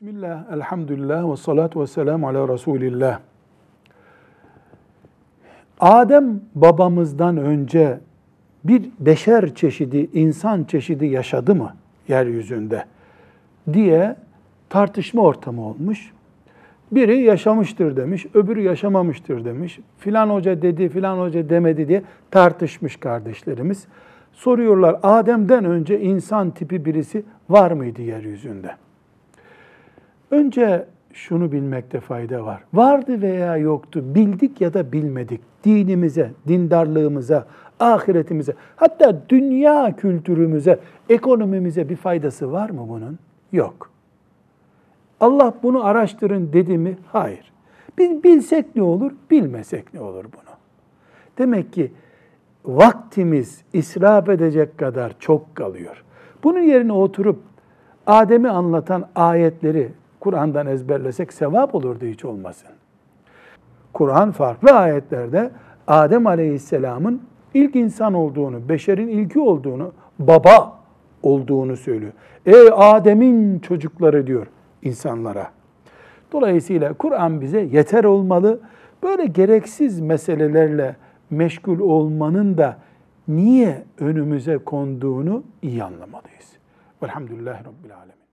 Bismillah, elhamdülillah ve salatu ve selamu ala Resulillah. Adem babamızdan önce bir beşer çeşidi, insan çeşidi yaşadı mı yeryüzünde diye tartışma ortamı olmuş. Biri yaşamıştır demiş, öbürü yaşamamıştır demiş. Filan hoca dedi, filan hoca demedi diye tartışmış kardeşlerimiz. Soruyorlar Adem'den önce insan tipi birisi var mıydı yeryüzünde? Önce şunu bilmekte fayda var. Vardı veya yoktu, bildik ya da bilmedik. Dinimize, dindarlığımıza, ahiretimize, hatta dünya kültürümüze, ekonomimize bir faydası var mı bunun? Yok. Allah bunu araştırın dedi mi? Hayır. Biz bilsek ne olur, bilmesek ne olur bunu? Demek ki vaktimiz israf edecek kadar çok kalıyor. Bunun yerine oturup Adem'i anlatan ayetleri Kur'an'dan ezberlesek sevap olurdu hiç olmasın. Kur'an farklı ayetlerde Adem Aleyhisselam'ın ilk insan olduğunu, beşerin ilki olduğunu, baba olduğunu söylüyor. Ey Adem'in çocukları diyor insanlara. Dolayısıyla Kur'an bize yeter olmalı. Böyle gereksiz meselelerle meşgul olmanın da niye önümüze konduğunu iyi anlamalıyız. Velhamdülillahi Rabbil Alemin.